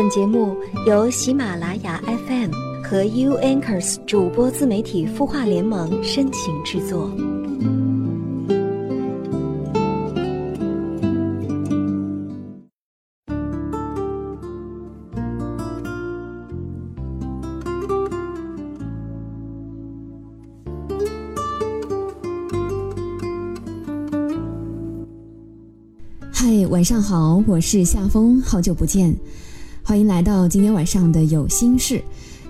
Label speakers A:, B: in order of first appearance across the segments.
A: 本节目由喜马拉雅 FM 和 U Anchors 主播自媒体孵化联盟深情制作。
B: 嗨，晚上好，我是夏风，好久不见，欢迎来到今天晚上的有心事。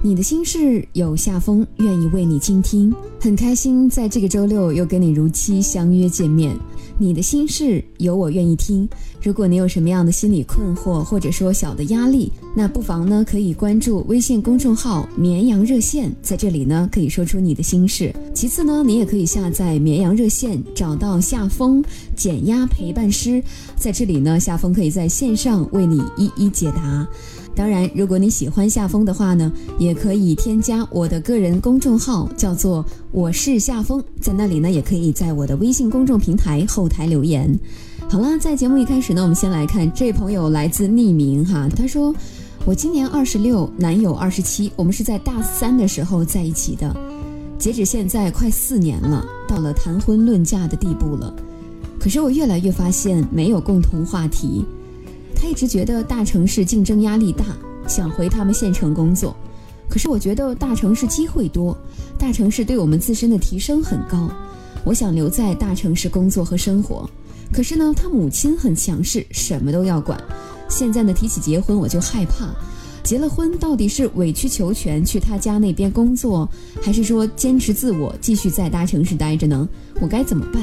B: 你的心事有夏风愿意为你倾听，很开心在这个周六又跟你如期相约见面。你的心事有我愿意听。如果你有什么样的心理困惑，或者说小的压力，那不妨呢可以关注微信公众号“绵阳热线”，在这里呢可以说出你的心事。其次呢，你也可以下载“绵阳热线”，找到夏风减压陪伴师，在这里呢，夏风可以在线上为你一一解答。当然，如果你喜欢夏风的话呢，也可以添加我的个人公众号，叫做“我是夏风”。在那里呢，也可以在我的微信公众平台后台留言。好了，在节目一开始呢，我们先来看这位朋友来自匿名哈，他说：“我今年二十六，男友二十七，我们是在大三的时候在一起的，截止现在快四年了，到了谈婚论嫁的地步了。可是我越来越发现没有共同话题。”他一直觉得大城市竞争压力大，想回他们县城工作。可是我觉得大城市机会多，大城市对我们自身的提升很高。我想留在大城市工作和生活。可是呢，他母亲很强势，什么都要管。现在呢，提起结婚我就害怕。结了婚到底是委曲求全去他家那边工作，还是说坚持自我继续在大城市待着呢？我该怎么办？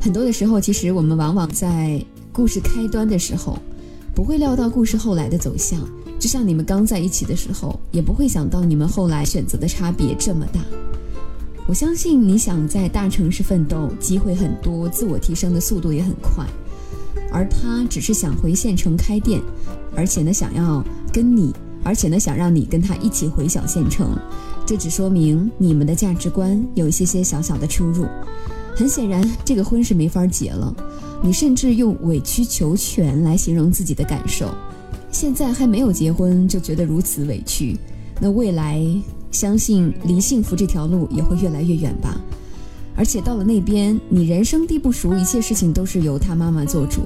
B: 很多的时候，其实我们往往在故事开端的时候。不会料到故事后来的走向，就像你们刚在一起的时候，也不会想到你们后来选择的差别这么大。我相信你想在大城市奋斗，机会很多，自我提升的速度也很快，而他只是想回县城开店，而且呢想要跟你，而且呢想让你跟他一起回小县城，这只说明你们的价值观有一些些小小的出入。很显然，这个婚是没法结了。你甚至用委曲求全来形容自己的感受，现在还没有结婚就觉得如此委屈，那未来相信离幸福这条路也会越来越远吧。而且到了那边，你人生地不熟，一切事情都是由他妈妈做主。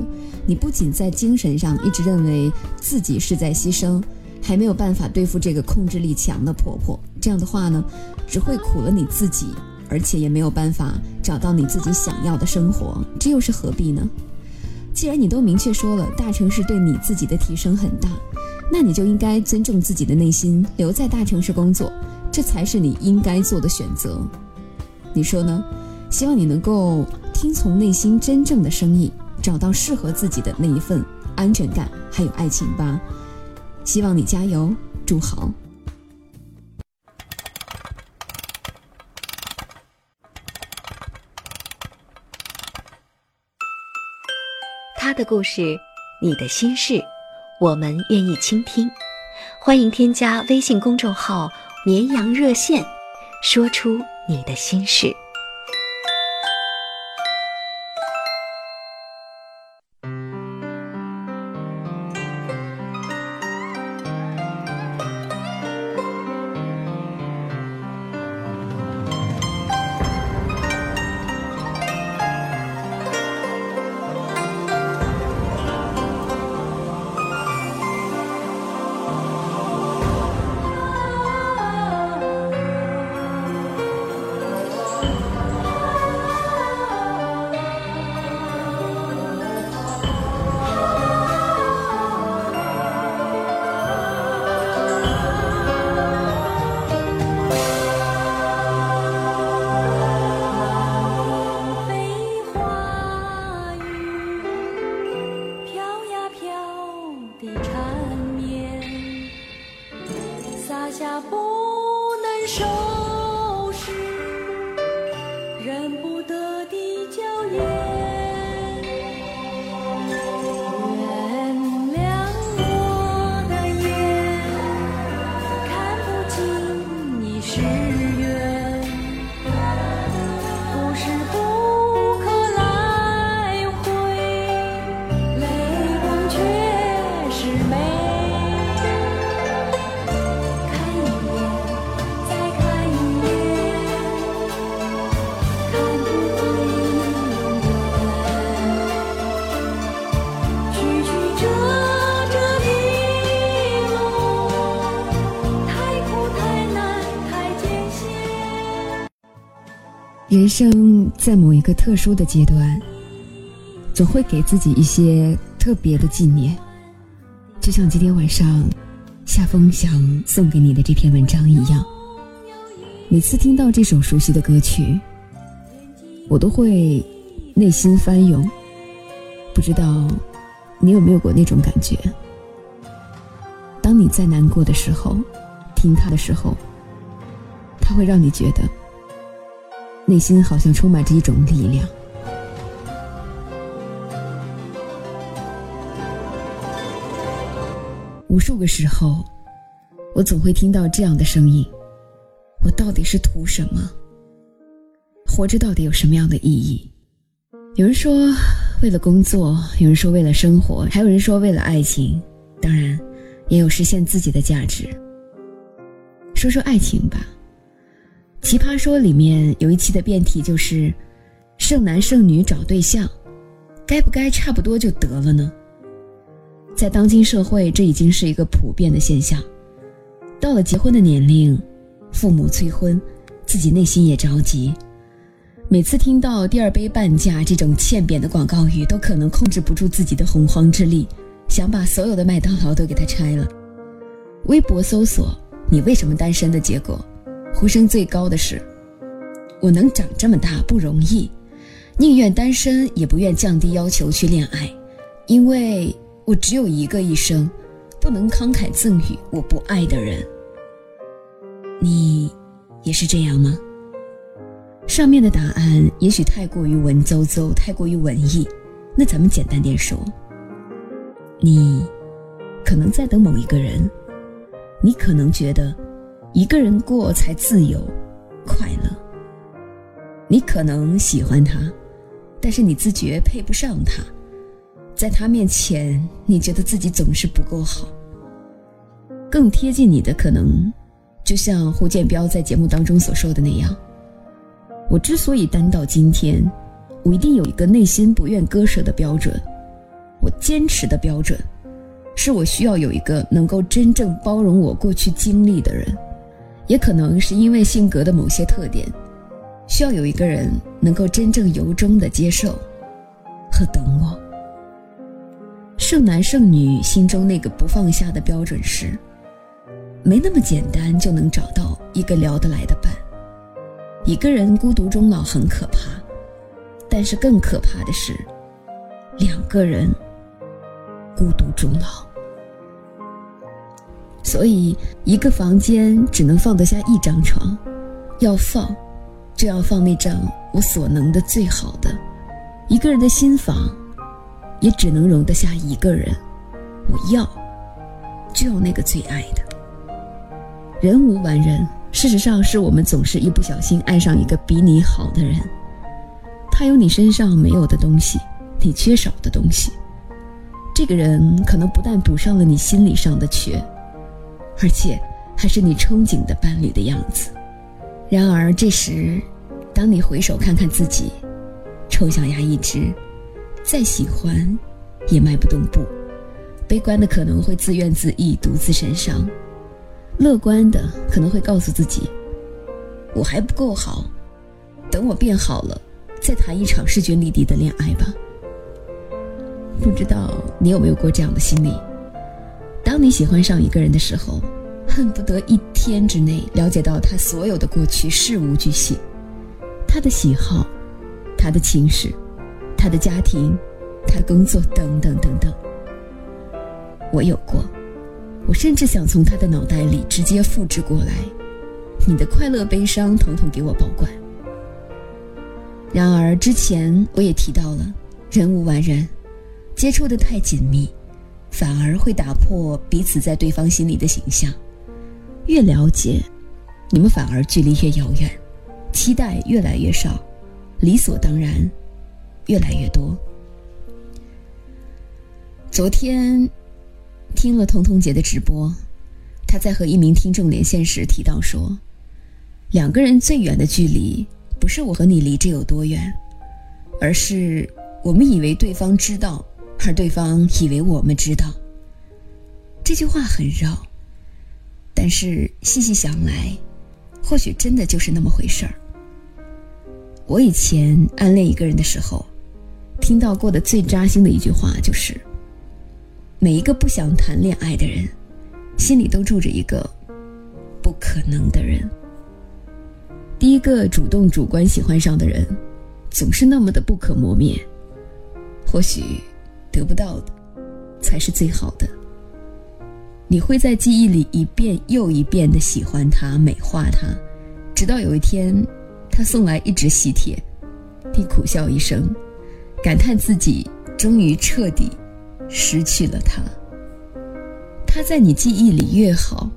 B: 你不仅在精神上一直认为自己是在牺牲，还没有办法对付这个控制力强的婆婆。这样的话呢，只会苦了你自己。而且也没有办法找到你自己想要的生活，这又是何必呢？既然你都明确说了大城市对你自己的提升很大，那你就应该尊重自己的内心，留在大城市工作，这才是你应该做的选择。你说呢？希望你能够听从内心真正的声音，找到适合自己的那一份安全感，还有爱情吧。希望你加油，祝好。
A: 的故事，你的心事，我们愿意倾听。欢迎添加微信公众号“绵羊热线”，说出你的心事。
B: 人生在某一个特殊的阶段，总会给自己一些特别的纪念，就像今天晚上夏风想送给你的这篇文章一样。每次听到这首熟悉的歌曲，我都会内心翻涌。不知道你有没有过那种感觉？当你在难过的时候，听它的时候，它会让你觉得内心好像充满着一种力量。无数个时候，我总会听到这样的声音。我到底是图什么？活着到底有什么样的意义？有人说为了工作，有人说为了生活，还有人说为了爱情，当然，也有实现自己的价值。说说爱情吧，《奇葩说》里面有一期的辩题就是“剩男剩女找对象，该不该差不多就得了呢？”在当今社会，这已经是一个普遍的现象。到了结婚的年龄。父母催婚，自己内心也着急。每次听到“第二杯半价”这种欠扁的广告语，都可能控制不住自己的洪荒之力，想把所有的麦当劳都给它拆了。微博搜索“你为什么单身”的结果，呼声最高的是：“我能长这么大不容易，宁愿单身也不愿降低要求去恋爱，因为我只有一个一生，不能慷慨赠予我不爱的人。”你也是这样吗？上面的答案也许太过于文绉绉，太过于文艺。那咱们简单点说，你可能在等某一个人，你可能觉得一个人过才自由、快乐。你可能喜欢他，但是你自觉配不上他，在他面前，你觉得自己总是不够好。更贴近你的可能。就像胡建彪在节目当中所说的那样，我之所以单到今天，我一定有一个内心不愿割舍的标准。我坚持的标准，是我需要有一个能够真正包容我过去经历的人，也可能是因为性格的某些特点，需要有一个人能够真正由衷的接受和等我。剩男剩女心中那个不放下的标准是。没那么简单就能找到一个聊得来的伴。一个人孤独终老很可怕，但是更可怕的是，两个人孤独终老。所以，一个房间只能放得下一张床，要放，就要放那张我所能的最好的。一个人的心房，也只能容得下一个人，我要，就要那个最爱的。人无完人，事实上是我们总是一不小心爱上一个比你好的人。他有你身上没有的东西，你缺少的东西。这个人可能不但补上了你心理上的缺，而且还是你憧憬的伴侣的样子。然而这时，当你回首看看自己，臭小鸭一只，再喜欢，也迈不动步。悲观的可能会自怨自艾，独自神伤。乐观的可能会告诉自己：“我还不够好，等我变好了，再谈一场势均力敌的恋爱吧。”不知道你有没有过这样的心理？当你喜欢上一个人的时候，恨不得一天之内了解到他所有的过去，事无巨细，他的喜好，他的情史，他的家庭，他的工作等等等等。我有过。我甚至想从他的脑袋里直接复制过来，你的快乐、悲伤，统统给我保管。然而之前我也提到了，人无完人，接触的太紧密，反而会打破彼此在对方心里的形象。越了解，你们反而距离越遥远，期待越来越少，理所当然越来越多。昨天。听了彤彤姐的直播，她在和一名听众连线时提到说：“两个人最远的距离，不是我和你离这有多远，而是我们以为对方知道，而对方以为我们知道。”这句话很绕，但是细细想来，或许真的就是那么回事儿。我以前暗恋一个人的时候，听到过的最扎心的一句话就是：每一个不想谈恋爱的人，心里都住着一个不可能的人。第一个主动主观喜欢上的人，总是那么的不可磨灭。或许得不到的，才是最好的。你会在记忆里一遍又一遍的喜欢他、美化他，直到有一天。他送来一纸喜帖，你苦笑一声，感叹自己终于彻底失去了他。他在你记忆里越好，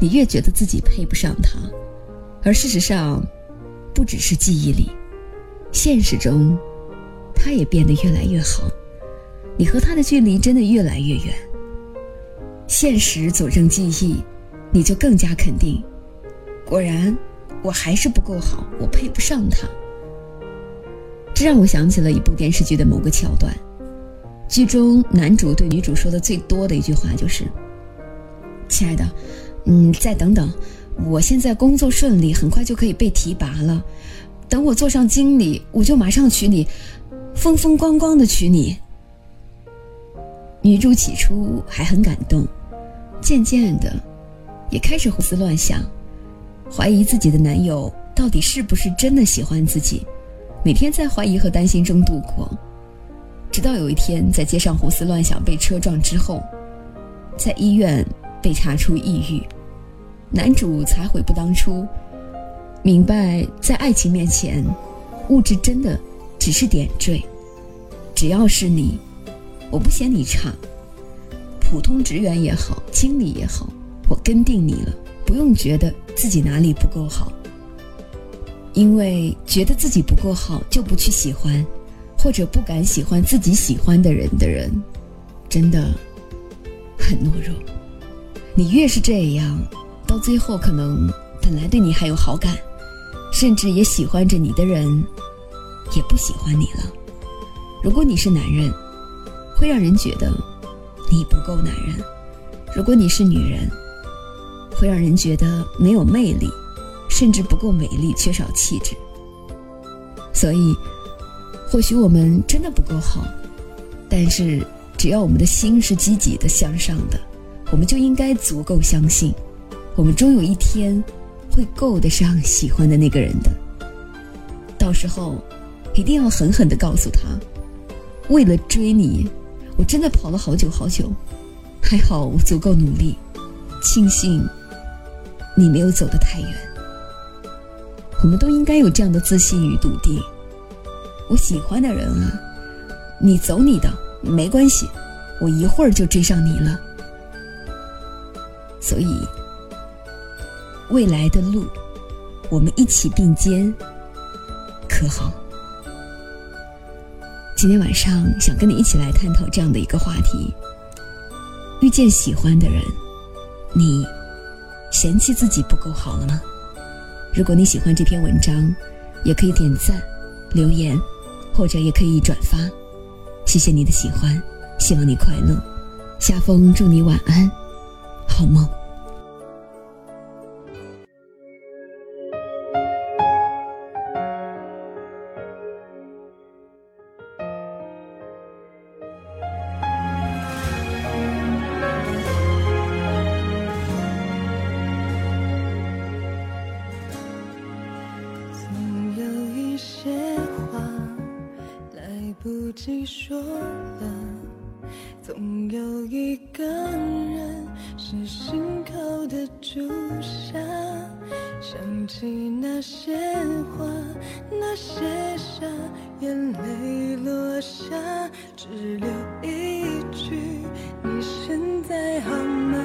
B: 你越觉得自己配不上他，而事实上，不只是记忆里，现实中，他也变得越来越好，你和他的距离真的越来越远。现实佐证记忆，你就更加肯定，果然。我还是不够好，我配不上他。这让我想起了一部电视剧的某个桥段，剧中男主对女主说的最多的一句话就是：“亲爱的，嗯，再等等，我现在工作顺利，很快就可以被提拔了。等我做上经理，我就马上娶你，风风光光的娶你。”女主起初还很感动，渐渐的，也开始胡思乱想。怀疑自己的男友到底是不是真的喜欢自己，每天在怀疑和担心中度过，直到有一天在街上胡思乱想被车撞之后，在医院被查出抑郁，男主才悔不当初，明白在爱情面前，物质真的只是点缀，只要是你，我不嫌你差，普通职员也好，经理也好，我跟定你了。不用觉得自己哪里不够好，因为觉得自己不够好就不去喜欢，或者不敢喜欢自己喜欢的人的人，真的很懦弱。你越是这样，到最后可能本来对你还有好感，甚至也喜欢着你的人，也不喜欢你了。如果你是男人，会让人觉得你不够男人；如果你是女人，会让人觉得没有魅力，甚至不够美丽，缺少气质。所以，或许我们真的不够好，但是只要我们的心是积极的、向上的，我们就应该足够相信，我们终有一天会够得上喜欢的那个人的。到时候，一定要狠狠地告诉他：为了追你，我真的跑了好久好久，还好我足够努力，庆幸。你没有走得太远，我们都应该有这样的自信与笃定。我喜欢的人啊，你走你的，没关系，我一会儿就追上你了。所以，未来的路，我们一起并肩，可好？今天晚上想跟你一起来探讨这样的一个话题：遇见喜欢的人，你。嫌弃自己不够好了吗？如果你喜欢这篇文章，也可以点赞、留言，或者也可以转发。谢谢你的喜欢，希望你快乐。夏风祝你晚安，好梦。
C: 说了，总有一个人是心口的朱砂。想起那些话，那些傻，眼泪落下，只留一句：你现在好吗？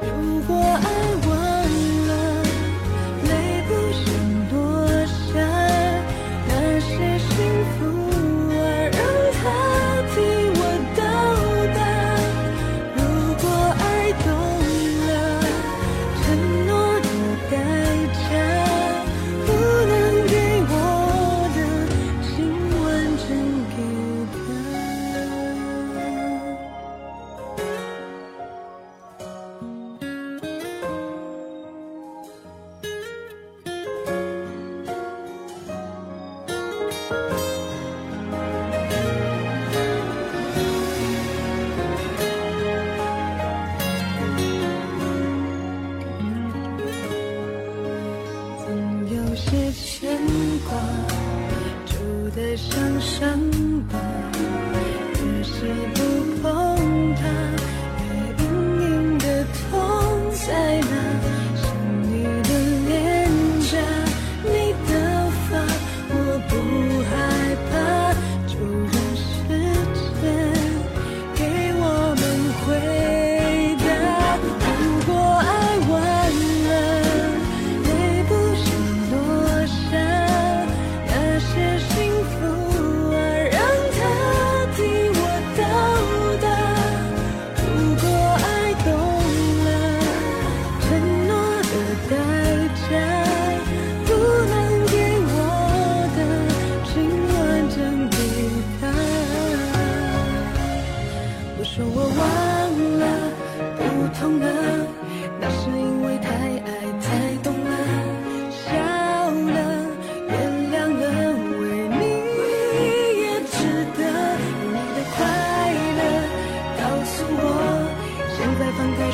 C: 如果爱。的牵挂旧的像伤疤越是不碰它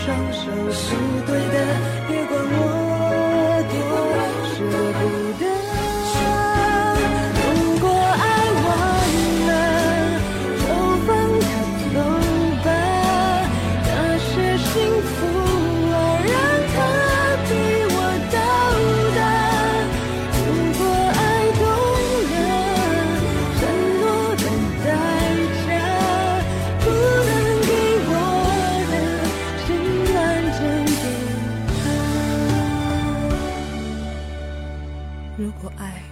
C: 双手是对的，别管我爱。